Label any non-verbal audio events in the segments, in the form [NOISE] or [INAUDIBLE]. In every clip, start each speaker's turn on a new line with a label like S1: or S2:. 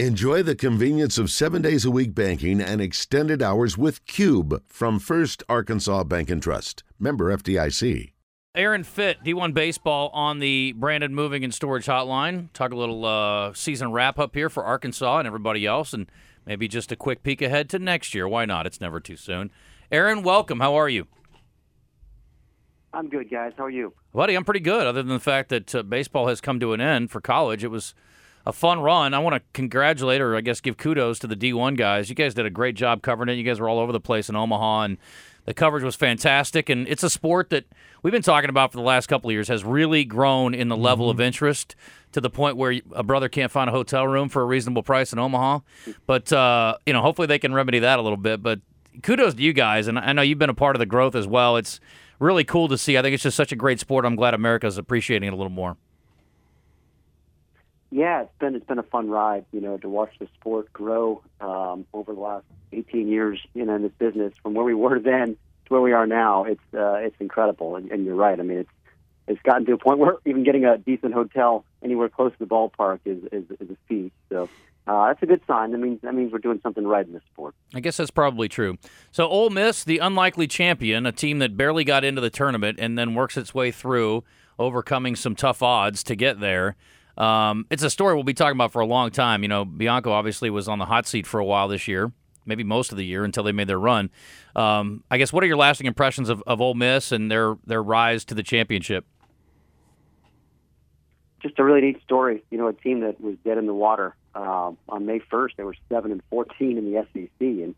S1: Enjoy the convenience of seven days a week banking and extended hours with Cube from First Arkansas Bank and Trust. Member FDIC.
S2: Aaron Fitt, D1 Baseball on the Brandon Moving and Storage Hotline. Talk a little uh, season wrap up here for Arkansas and everybody else, and maybe just a quick peek ahead to next year. Why not? It's never too soon. Aaron, welcome. How are you?
S3: I'm good, guys. How are you?
S2: Buddy, I'm pretty good, other than the fact that uh, baseball has come to an end for college. It was a fun run. I want to congratulate, or I guess give kudos to the D1 guys. You guys did a great job covering it. You guys were all over the place in Omaha, and the coverage was fantastic. And it's a sport that we've been talking about for the last couple of years has really grown in the mm-hmm. level of interest to the point where a brother can't find a hotel room for a reasonable price in Omaha. But uh, you know, hopefully they can remedy that a little bit. But kudos to you guys, and I know you've been a part of the growth as well. It's really cool to see. I think it's just such a great sport. I'm glad America's appreciating it a little more
S3: yeah, it's been it's been a fun ride, you know, to watch the sport grow um, over the last 18 years, you know, in this business from where we were then to where we are now. It's uh, it's incredible, and, and you're right. I mean, it's it's gotten to a point [LAUGHS] where even getting a decent hotel anywhere close to the ballpark is is, is a feat. So. Uh, that's a good sign. That means that means we're doing something right in this sport.
S2: I guess that's probably true. So, Ole Miss, the unlikely champion, a team that barely got into the tournament and then works its way through, overcoming some tough odds to get there. Um, it's a story we'll be talking about for a long time. You know, Bianco obviously was on the hot seat for a while this year, maybe most of the year until they made their run. Um, I guess what are your lasting impressions of, of Ole Miss and their their rise to the championship?
S3: Just a really neat story. You know, a team that was dead in the water uh, on May 1st. They were seven and 14 in the SEC, and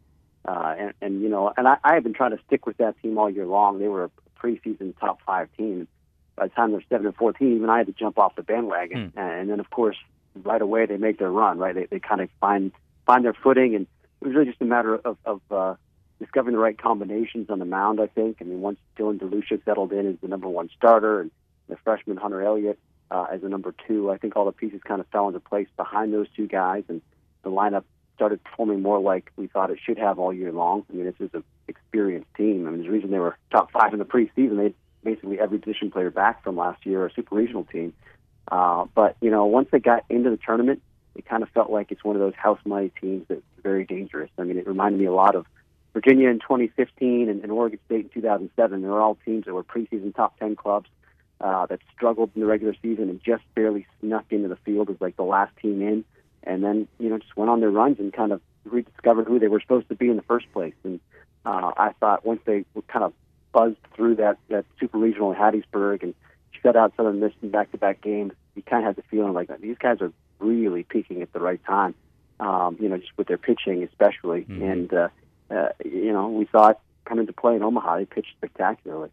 S3: uh, and, and you know, and I, I have been trying to stick with that team all year long. They were a preseason top five team by the time they're seven and fourteen, even I had to jump off the bandwagon. Mm. And then, of course, right away they make their run. Right, they they kind of find find their footing, and it was really just a matter of of uh, discovering the right combinations on the mound. I think. I mean, once Dylan DeLucia settled in as the number one starter, and the freshman Hunter Elliott uh, as the number two, I think all the pieces kind of fell into place behind those two guys, and the lineup started performing more like we thought it should have all year long. I mean, this is an experienced team. I mean, there's a reason they were top five in the preseason. They basically every position player back from last year, a super regional team. Uh, but you know, once they got into the tournament, it kind of felt like it's one of those house money teams that's very dangerous. I mean, it reminded me a lot of Virginia in 2015 and, and Oregon State in 2007. They were all teams that were preseason top 10 clubs uh, that struggled in the regular season and just barely snuck into the field as like the last team in, and then you know just went on their runs and kind of rediscovered who they were supposed to be in the first place. And uh, I thought once they kind of buzzed through that that super regional in Hattiesburg and shut out Southern Miss in back-to-back games. You kind of had the feeling like these guys are really peaking at the right time. Um, you know, just with their pitching, especially. Mm-hmm. And uh, uh, you know, we saw it come into play in Omaha. They pitched spectacularly.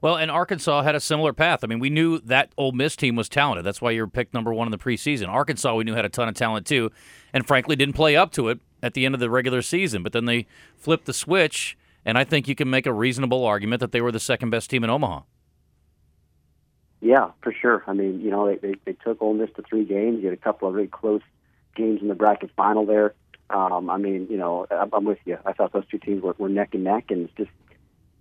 S2: Well, and Arkansas had a similar path. I mean, we knew that Ole Miss team was talented. That's why you were picked number one in the preseason. Arkansas, we knew had a ton of talent too, and frankly, didn't play up to it at the end of the regular season. But then they flipped the switch and I think you can make a reasonable argument that they were the second best team in Omaha.
S3: Yeah, for sure. I mean, you know, they, they, they took Ole Miss to three games. You had a couple of really close games in the bracket final there. Um, I mean, you know, I'm, I'm with you. I thought those two teams were, were neck and neck, and it's just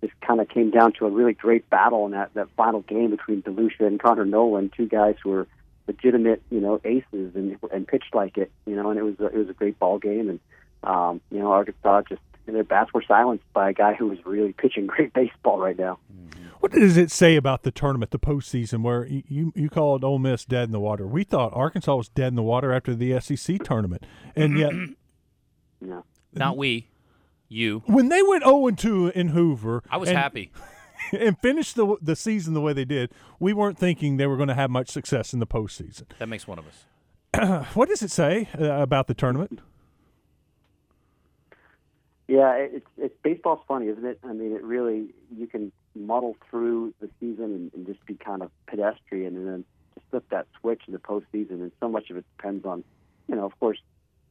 S3: this kind of came down to a really great battle in that that final game between DeLucia and Connor Noland, two guys who were legitimate, you know, aces and and pitched like it, you know, and it was a, it was a great ball game, and um, you know, Arkansas just and their bats were silenced by a guy who was really pitching [LAUGHS] great baseball right now.
S4: What does it say about the tournament, the postseason, where you you called Ole Miss dead in the water? We thought Arkansas was dead in the water after the SEC tournament, and yet, [CLEARS THROAT]
S3: no,
S2: not we, you.
S4: When they went zero oh and two in Hoover,
S2: I was
S4: and,
S2: happy. [LAUGHS]
S4: And finished the the season the way they did. We weren't thinking they were going to have much success in the postseason.
S2: That makes one of us. [CLEARS THROAT]
S4: what does it say uh, about the tournament?
S3: Yeah, it's it's baseball's funny, isn't it? I mean, it really you can muddle through the season and, and just be kind of pedestrian, and then just flip that switch in the postseason. And so much of it depends on, you know, of course,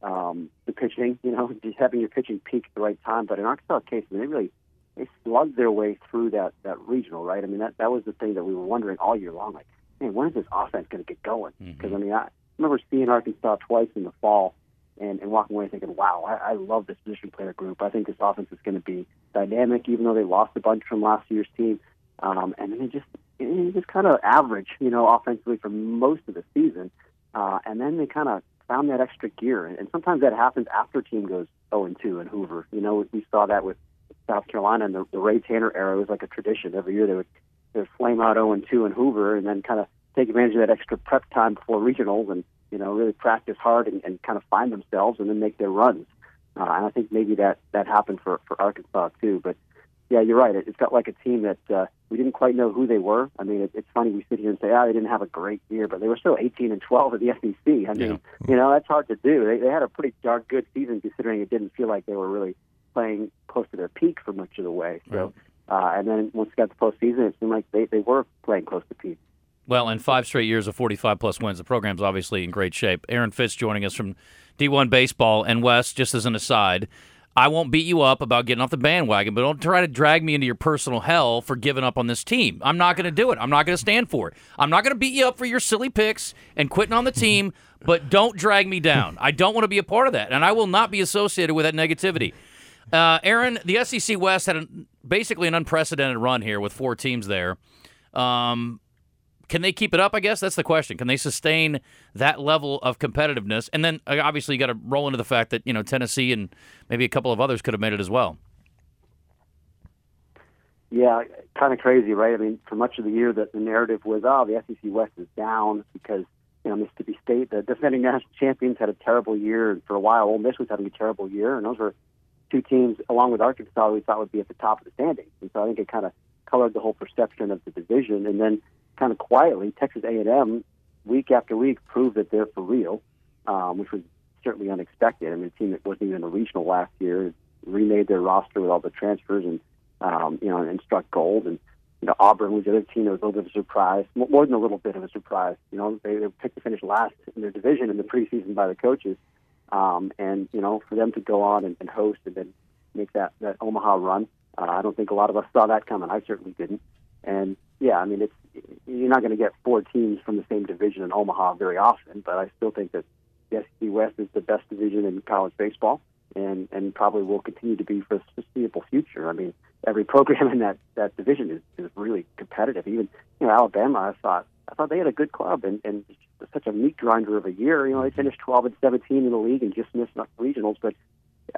S3: um, the pitching. You know, [LAUGHS] just having your pitching peak at the right time. But in Arkansas' case, I mean, they really they slugged their way through that that regional, right? I mean, that that was the thing that we were wondering all year long. Like, man, when is this offense going to get going? Because mm-hmm. I mean, I remember seeing Arkansas twice in the fall and, and walking away thinking, wow, I, I love this position player group. I think this offense is going to be dynamic, even though they lost a bunch from last year's team. Um, and then they just it just kind of average, you know, offensively for most of the season. Uh, and then they kind of found that extra gear, and sometimes that happens after team goes 0 and 2 in Hoover. You know, we saw that with South Carolina in the, the Ray Tanner era. Was like a tradition. Every year they would they would flame out 0 and 2 in Hoover, and then kind of take advantage of that extra prep time before regionals, and you know really practice hard and, and kind of find themselves, and then make their runs. Uh, and I think maybe that that happened for for Arkansas too. But yeah, you're right. It, it felt like a team that uh, we didn't quite know who they were. I mean, it, it's funny we sit here and say, "Ah, oh, they didn't have a great year," but they were still 18 and 12 at the [LAUGHS] SEC. I mean, yeah. you know, that's hard to do. They, they had a pretty darn good season considering it didn't feel like they were really playing close to their peak for much of the way. So, right. uh, and then once it got to postseason, it seemed like they they were playing close to peak.
S2: Well, in five straight years of 45 plus wins, the program's obviously in great shape. Aaron Fitt joining us from D1 Baseball and West. Just as an aside. I won't beat you up about getting off the bandwagon, but don't try to drag me into your personal hell for giving up on this team. I'm not going to do it. I'm not going to stand for it. I'm not going to beat you up for your silly picks and quitting on the team, [LAUGHS] but don't drag me down. I don't want to be a part of that, and I will not be associated with that negativity. Uh, Aaron, the SEC West had a, basically an unprecedented run here with four teams there. Um, can they keep it up? I guess that's the question. Can they sustain that level of competitiveness? And then uh, obviously you got to roll into the fact that you know Tennessee and maybe a couple of others could have made it as well.
S3: Yeah, kind of crazy, right? I mean, for much of the year, that the narrative was, oh, the SEC West is down because you know Mississippi State, the defending national champions, had a terrible year, and for a while, Ole Miss was having a terrible year, and those were two teams, along with Arkansas, we thought would be at the top of the standings. And so I think it kind of colored the whole perception of the division, and then kind of quietly, Texas A&M week after week proved that they're for real, um, which was certainly unexpected. I mean, a team that wasn't even a regional last year remade their roster with all the transfers and um, you know and struck gold. And you know, Auburn was the other team that was a little bit of a surprise, more than a little bit of a surprise. You know, they, they picked to finish last in their division in the preseason by the coaches, um, and you know, for them to go on and, and host and then make that that Omaha run. Uh, I don't think a lot of us saw that coming. I certainly didn't. And yeah, I mean, it's you're not going to get four teams from the same division in Omaha very often, but I still think that the SEC West is the best division in college baseball, and and probably will continue to be for the foreseeable future. I mean, every program [LAUGHS] in that that division is, is really competitive. Even you know Alabama, I thought I thought they had a good club and and such a meat grinder of a year. You know, they mm-hmm. finished 12 and 17 in the league and just missed enough regionals, but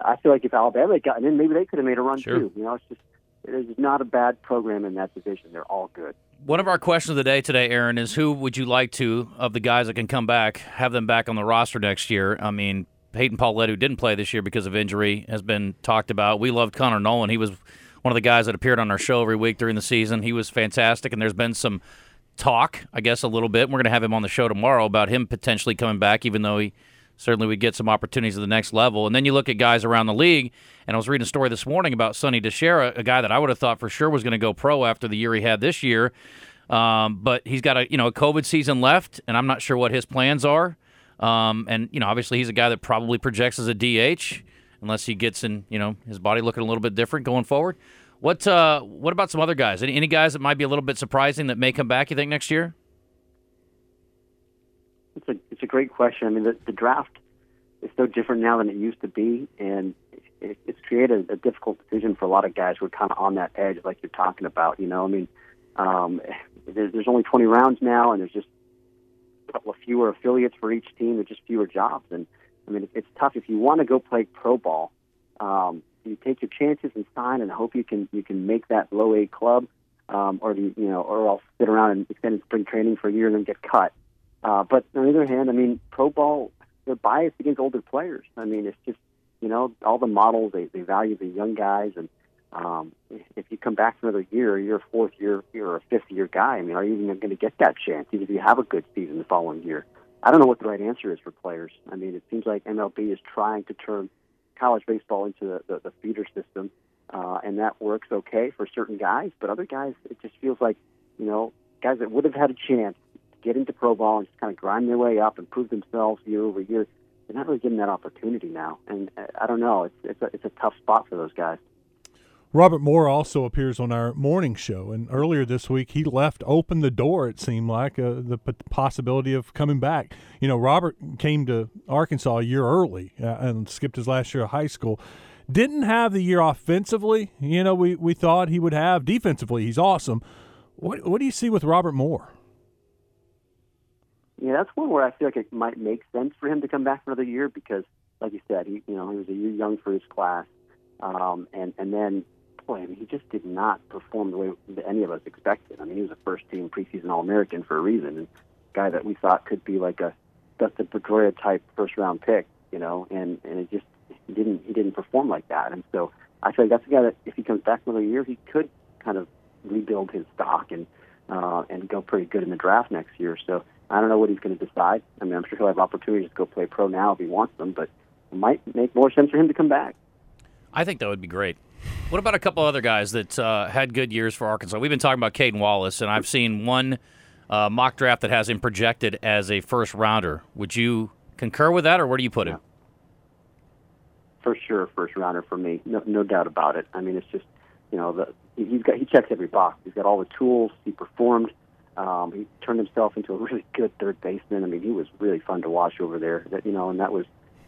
S3: I feel like if Alabama had gotten in, maybe they could have made a run
S2: sure.
S3: too. You know, it's just there's not a bad program in that division. They're all good.
S2: One of our questions of the day today, Aaron, is who would you like to, of the guys that can come back, have them back on the roster next year? I mean, Peyton Pallette, who didn't play this year because of injury, has been talked about. We loved Connor Noland; He was one of the guys that appeared on our show every week during the season. He was fantastic, and there's been some talk, I guess, a little bit. We're going to have him on the show tomorrow about him potentially coming back, even though he certainly would get some opportunities at the next level. And then you look at guys around the league, and I was reading a story this morning about Sonny DiChiara, a guy that I would have thought for sure was going to go pro after the year he had this year. Um, but he's got a you know a COVID season left, and I'm not sure what his plans are. Um, and you know, obviously, he's a guy that probably projects as a DH, unless he gets in you know his body looking a little bit different going forward. What uh, what about some other guys? Any, any guys that might be a little bit surprising that may come back? You think next year?
S3: It's a it's a great question. I mean, the, the draft is so different now than it used to be, and it, it's created a difficult decision for a lot of guys who are kind of on that edge, like you're talking about. You know, I mean um, there's, there's only 20 rounds now, and there's just a couple of fewer affiliates for each team. There's just fewer jobs, and I mean it's tough if you want to go play pro ball. Um, you take your chances and sign, and hope you can you can make that low A club, um, or you, you know, or else sit around and extend spring training for a year and then get cut. Uh, but on the other hand, I mean, pro ball they're biased against older players. I mean, it's just you know all the models they they value the young guys and um, if you come back another year, you're a fourth year, you're a fifth year guy. I mean, are you even going to get that chance, even if you have a good season the following year? I don't know what the right answer is for players. I mean, it seems like MLB is trying to turn college baseball into the, the, the feeder system, uh, and that works okay for certain guys. But other guys, it just feels like, you know, guys that would have had a chance get into pro ball and just kind of grind their way up and prove themselves year over year, they're not really getting that opportunity now. And uh, I don't know, it's it's a, it's a tough spot for those guys.
S4: Robert Moore also appears on our morning show, and earlier this week he left open the door. It seemed like uh, the p- possibility of coming back. You know, Robert came to Arkansas a year early uh, and skipped his last year of high school. Didn't have the year offensively. You know, we we thought he would have defensively. He's awesome. What what do you see with Robert Moore?
S3: Yeah, that's one where I feel like it might make sense for him to come back for another year because, like you said, he you know he was a year young for his class, um, and and then boy, I mean, he just did not perform the way that any of us expected. I mean, he was a first team preseason All American for a reason, and guy that we thought could be like a Dustin Pedroia type first round pick, you know, and and it just he didn't he didn't perform like that, and so I feel like that's a guy that if he comes back another year, he could kind of rebuild his stock and uh, and go pretty good in the draft next year. So I don't know what he's going to decide. I mean, I'm sure he'll have opportunities to go play pro now if he wants them, but it might make more sense for him to come back.
S2: I think that would be great. What about a couple other guys that uh, had good years for Arkansas? We've been talking about Cayden Wallace, and I've seen one uh, mock draft that has him projected as a first rounder. Would you concur with that, or where do you put
S3: yeah.
S2: him?
S3: For sure, first rounder for me, no, no doubt about it. I mean, it's just you know the he's got he checks every box. He's got all the tools. He performed. Um, he turned himself into a [LAUGHS] really good third baseman. I mean, he was really fun to watch over there. That you know, and that was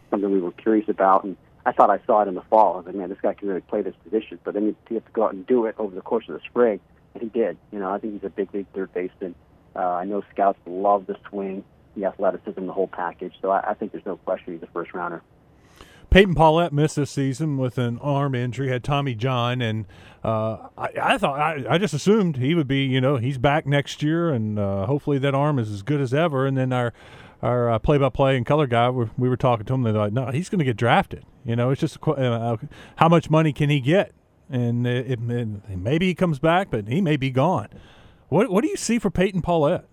S3: something we were curious about. And I thought I saw it in the fall. I was like, man, this guy can really play this position. But then you, have to go out and do it over the course of the spring, and he did. You know, I think he's a big league third baseman. Uh, I know scouts love the swing, the athleticism, the whole package. So I, I think there's no question he's a first rounder.
S4: Peyton Pallette missed this season with an arm injury, had Tommy John, and uh, I, I, thought I, I, just assumed he would be, you know, he's back next year, and uh, hopefully that arm is as good as ever. And then our our uh, play-by-play and color guy, we, we were talking to him. They're like, no, he's going to get drafted. You know, it's just uh, how much money can he get, and it, it, maybe he comes back, but he may be gone. What what do you see for Peyton Pallette?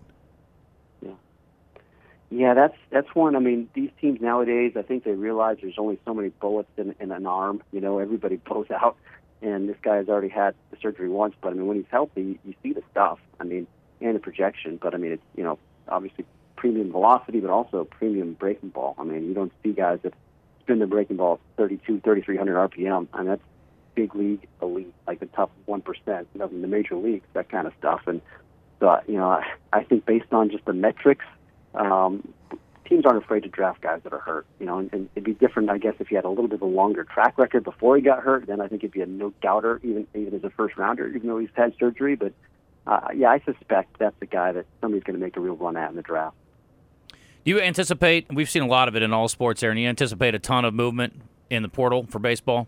S3: Yeah, that's that's one. I mean, these teams nowadays, I think they realize there's only so many bullets in, in an arm. You know, everybody [LAUGHS] blows out, and this guy has already had the surgery once. But I mean, when he's healthy, you see the stuff. I mean, and the projection. But I mean, it's you know, obviously premium velocity, but also premium breaking ball. I mean, you don't see guys that spin the breaking ball 32, 3300 RPM. Mean, that's big league elite, like the top one percent, in the major leagues, that kind of stuff. And so, you know, I, I think based on just the metrics um, teams aren't afraid to draft guys that are hurt. You know, and, and it'd be different, I guess, if he had a little bit of a longer track record before he got hurt. Then I think it'd be a no doubter, even even as a first rounder, even though he's had surgery. But uh, yeah, I suspect that's the guy that somebody's going to make a real run at in the draft.
S2: Do you anticipate? We've seen a lot of it in all sports, Aaron. You anticipate a ton of movement in the portal for baseball?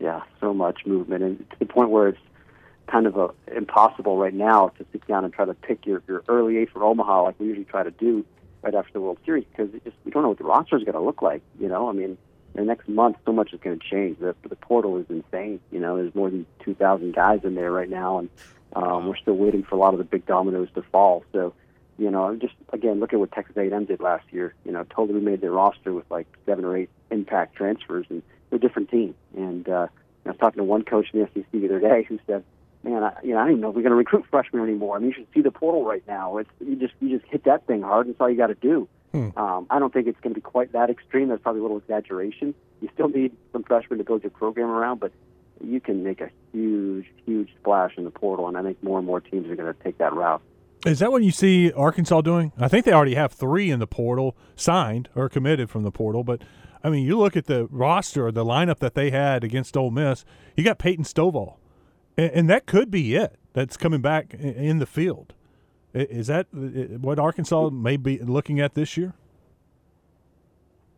S3: Yeah, so much movement, and to the point where it's kind of a, impossible right now to sit down and try to pick your, your early eight for Omaha like we usually try to do right after the World Series because just we don't know what the roster is going to look like. You know, I mean, in the next month, so much is going to change. The, the portal is insane. You know, there's more than 2,000 guys in there right now, and um, we're still waiting for a lot of the big dominoes to fall. So, you know, just again, look at what Texas A&M did last year. You know, totally made their roster with like seven or eight impact transfers, and they're a different team. And uh, I was talking to one coach in the SEC the other day who said man, I, you know, I don't even know if we're going to recruit freshmen anymore. I mean, you should see the portal right now. It's you just you just hit that thing hard. And that's all you got to do. Hmm. Um, I don't think it's going to be quite that extreme. That's probably a little exaggeration. You still need some freshmen to build your program around, but you can make a huge, huge splash in the portal, and I think more and more teams are going to take that route.
S4: Is that what you see Arkansas doing? I think they already have three in the portal signed or committed from the portal, but I mean, you look at the roster, the lineup that they had against Ole Miss. You got Peyton Stovall, and, and that could be it. That's coming back in the field. Is that what Arkansas may be looking at this year?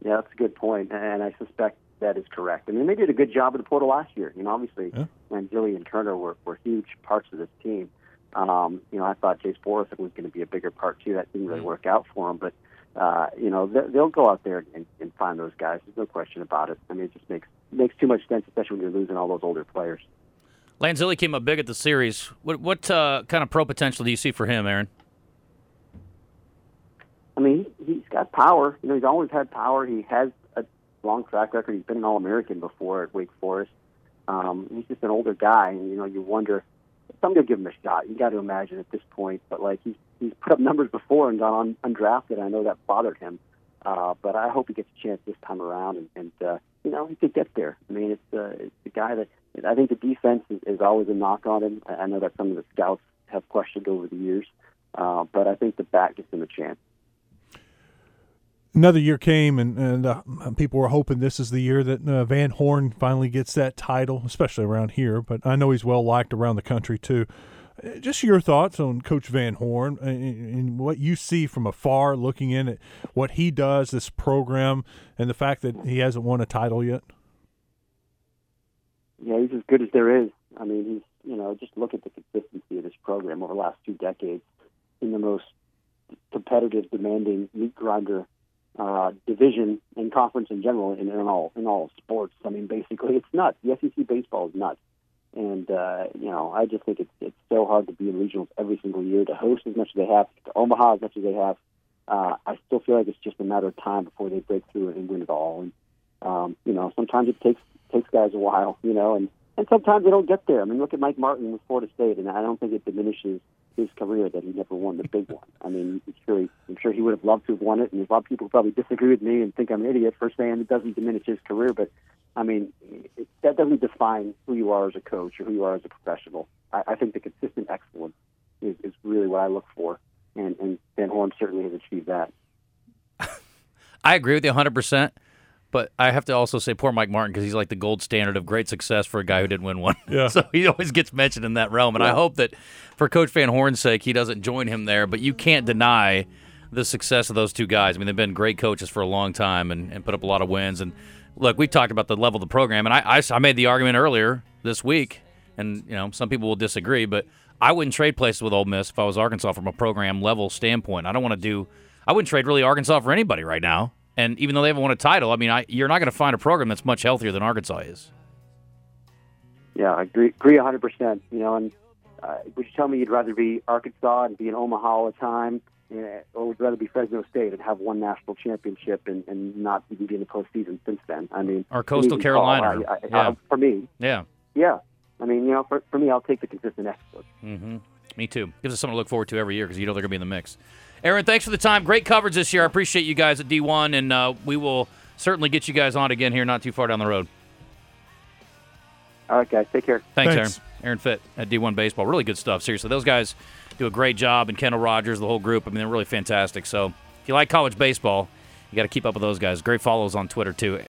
S3: Yeah, that's a good point, and I suspect that is correct. I mean, they did a good job of the portal last year. You know, obviously, yeah. Lanzilli and Turner were, were huge parts of this team. Um, you know, I thought Chase Borison was going to be a bigger part too. That didn't really work out for him, but uh, you know, they'll go out there and, and find those guys. There's no question about it. I mean, it just makes makes too much sense, especially when you're losing all those older players.
S2: Lanzilli came up big at the series. What what uh, kind of pro potential do you see for him, Aaron?
S3: I mean, he's got power. You know, he's always had power. He has a long track record. He's been an All American before at Wake Forest. Um, he's just an older guy, and you know, you wonder somebody will give him a shot. You got to imagine at this point, but like he's he's put up numbers before and gone un, undrafted. I know that bothered him, uh, but I hope he gets a chance this time around, and, and uh, you know, he could get there. I mean, it's uh, it's the guy that I think the defense is, is always a knock on him. I know that some of the scouts have questioned over the years, uh, but I think the bat gives him a chance.
S4: Another year came, and, and uh, people were hoping this is the year that uh, Van Horn finally gets that title, especially around here. But I know he's well liked around the country too. Just your thoughts on Coach Van Horn and, and what you see from afar, looking in at what he does, this program, and the fact that he hasn't won a title yet.
S3: Yeah, he's as good as there is. I mean, he's you know just look at the consistency of this program over the last two decades in the most competitive, demanding meat grinder uh, division and conference in general in, in all in all sports. I mean, basically, it's nuts. The SEC baseball is nuts, and uh, you know, I just think it's it's so hard to be in regionals every single year to host as much as they have, to Omaha as much as they have. Uh, I still feel like it's just a matter of time before they break through and win it all. And um, you know, sometimes it takes takes guys a while, you know, and and sometimes they don't get there. I mean, look at Mike Martin with Florida State, and I don't think it diminishes his career that he never won the big one. I mean, I'm sure he, I'm sure he would have loved to have won it, and a lot of people probably disagree with me and think I'm an idiot for saying it doesn't diminish his career. But I mean, it, that doesn't define who you are as a coach or who you are as a professional. I, I think the consistent excellence is, is really what I look for, and, and Van Horn certainly has achieved that. [LAUGHS]
S2: I agree with you 100. But I have to also say poor Mike Martin because he's like the gold standard of great success for a guy who didn't win one.
S4: Yeah. [LAUGHS]
S2: so he always gets mentioned in that realm. And I hope that for Coach Van Horn's sake, he doesn't join him there. But you can't deny the success of those two guys. I mean, they've been great coaches for a long time and, and put up a lot of wins. And look, we talked about the level of the program, and I, I, I made the argument earlier this week, and you know some people will disagree, but I wouldn't trade places with Ole Miss if I was Arkansas from a program level standpoint. I don't want to do. I wouldn't trade really Arkansas for anybody right now. And even though they haven't won a title, I mean, I, you're not going to find a program that's much healthier than Arkansas is.
S3: Yeah, I agree, agree 100%. You know, and uh, would you tell me you'd rather be Arkansas and be in Omaha all the time, uh, or would you rather be Fresno State and have one national championship and, and not even be in the postseason since then? I mean,
S2: or Coastal
S3: me,
S2: Carolina.
S3: I, I,
S2: yeah.
S3: I, for me,
S2: yeah,
S3: yeah. I mean, you know, for, for me, I'll take the consistent excellence.
S2: Mm-hmm. Me too. Gives us something to look forward to every year because you know they're going to be in the mix. Aaron, thanks for the time. Great coverage this year. I appreciate you guys at D1, and uh, we will certainly get you guys on again here not too far down the road.
S3: All right, guys. Take care.
S2: Thanks,
S4: Thanks.
S2: Aaron. Aaron Fitt at D1 Baseball. Really good stuff. Seriously, those guys do a great job, and Kendall Rogers, the whole group. I mean, they're really fantastic. So if you like college baseball, you got to keep up with those guys. Great follows on Twitter, too.